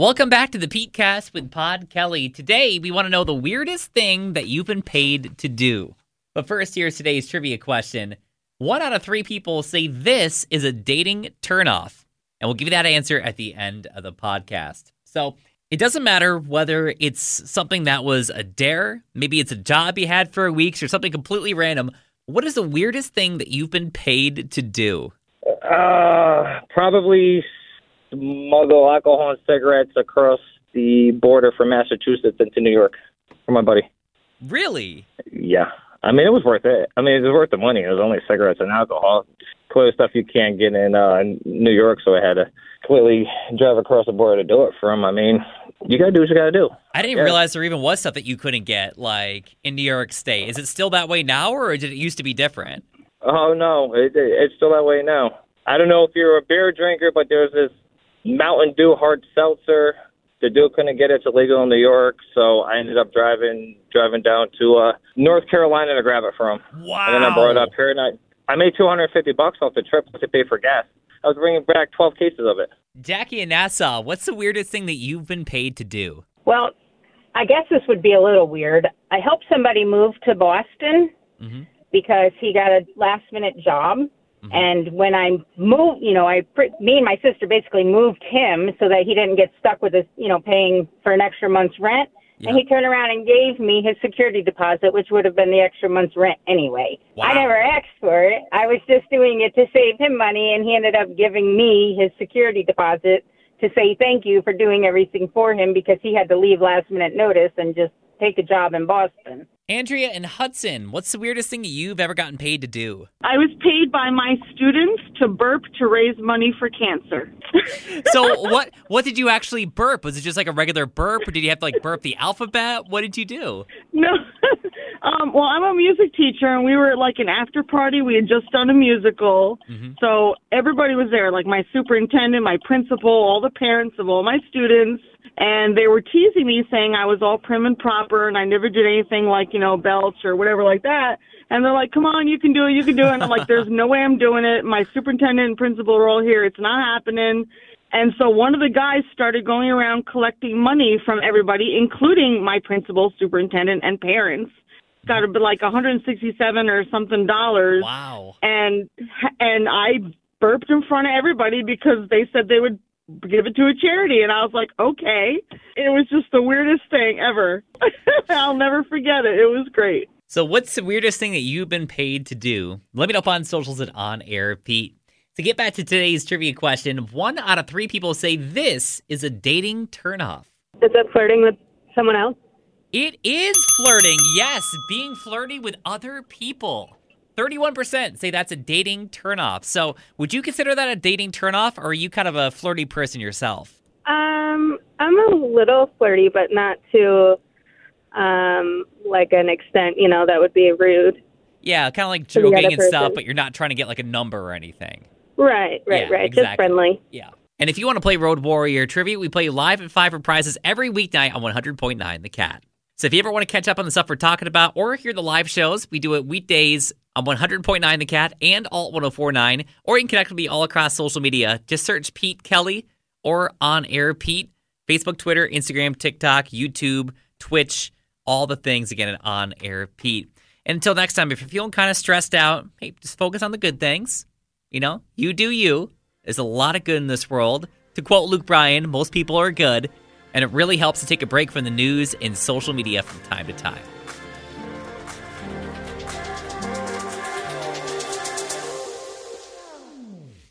Welcome back to the Pete Cast with Pod Kelly. Today, we want to know the weirdest thing that you've been paid to do. But first, here's today's trivia question. One out of three people say this is a dating turnoff. And we'll give you that answer at the end of the podcast. So it doesn't matter whether it's something that was a dare, maybe it's a job you had for weeks, or something completely random. What is the weirdest thing that you've been paid to do? Uh, probably smuggle alcohol and cigarettes across the border from Massachusetts into New York for my buddy. Really? Yeah. I mean, it was worth it. I mean, it was worth the money. It was only cigarettes and alcohol. Clearly stuff you can't get in uh, New York, so I had to clearly drive across the border to do it for him. I mean, you got to do what you got to do. I didn't Yeah. realize there even was stuff that you couldn't get, like in New York State. Is it still that way now, or did it used to be different? Oh, no. It, it, it's still that way now. I don't know if you're a beer drinker, but there's this Mountain Dew hard seltzer. The dude couldn't get it. It's illegal in New York, so I ended up driving driving down to uh, North Carolina to grab it from him. Wow. And then I brought it up here, and I I made 250 bucks off the trip to pay for gas. I was bringing back 12 cases of it. Jackie and Nassau, what's the weirdest thing that you've been paid to do? Well, I guess this would be a little weird. I helped somebody move to Boston Mhm. because he got a last minute job. Mm-hmm. And when I moved, you know, I pr- me and my sister basically moved him so that he didn't get stuck with us, you know, paying for an extra month's rent. Yeah. And he turned around and gave me his security deposit, which would have been the extra month's rent anyway. Wow. I never asked for it. I was just doing it to save him money, and he ended up giving me his security deposit to say thank you for doing everything for him because he had to leave last minute notice and just take a job in Boston. Andrea and Hudson, what's the weirdest thing you've ever gotten paid to do? I was paid by my students to burp to raise money for cancer. So what what did you actually burp? Was it just like a regular burp, or did you have to like burp the alphabet? What did you do? no. Um, well, I'm a music teacher, and we were at like an after party. We had just done a musical. So everybody was there, like my superintendent, my principal, all the parents of all my students. And they were teasing me, saying I was all prim and proper, and I never did anything like, you know, belch or whatever like that. And they're like, come on, you can do it, you can do it. And I'm like, there's no way I'm doing it. My superintendent and principal are all here. It's not happening. And so one of the guys started going around collecting money from everybody, including my principal, superintendent, and parents. Got to be like 167 or something dollars. Wow. And and I burped in front of everybody because they said they would give it to a charity, and I was like, okay. It was just the weirdest thing ever. I'll never forget it. It was great. So what's the weirdest thing that you've been paid to do? Let me know up on socials at on air Pete. To get back to today's trivia question, one out of three people say this is a dating turnoff. Is that flirting with someone else? It is flirting. Yes, being flirty with other people. 31% say that's a dating turnoff. So, would you consider that a dating turnoff, or are you kind of a flirty person yourself? Um, I'm a little flirty, but not to um like an extent, you know, that would be rude. Yeah, kind of like joking and stuff, but you're not trying to get like a number or anything. Right, right, Yeah, right. exactly. Just friendly. Yeah. And if you want to play Road Warrior Trivia, we play live at 5 for prizes every weeknight on 100.9 The Cat. So if you ever want to catch up on the stuff we're talking about or hear the live shows, we do it weekdays on 100.9 The Cat and Alt 1049, or you can connect with me all across social media. Just search Pete Kelly or On Air Pete, Facebook, Twitter, Instagram, TikTok, YouTube, Twitch, all the things again at On Air Pete. And until next time, if you're feeling kind of stressed out, hey, just focus on the good things. You know, you do you. There's a lot of good in this world. To quote Luke Bryan, most people are good, and it really helps to take a break from the news and social media from time to time.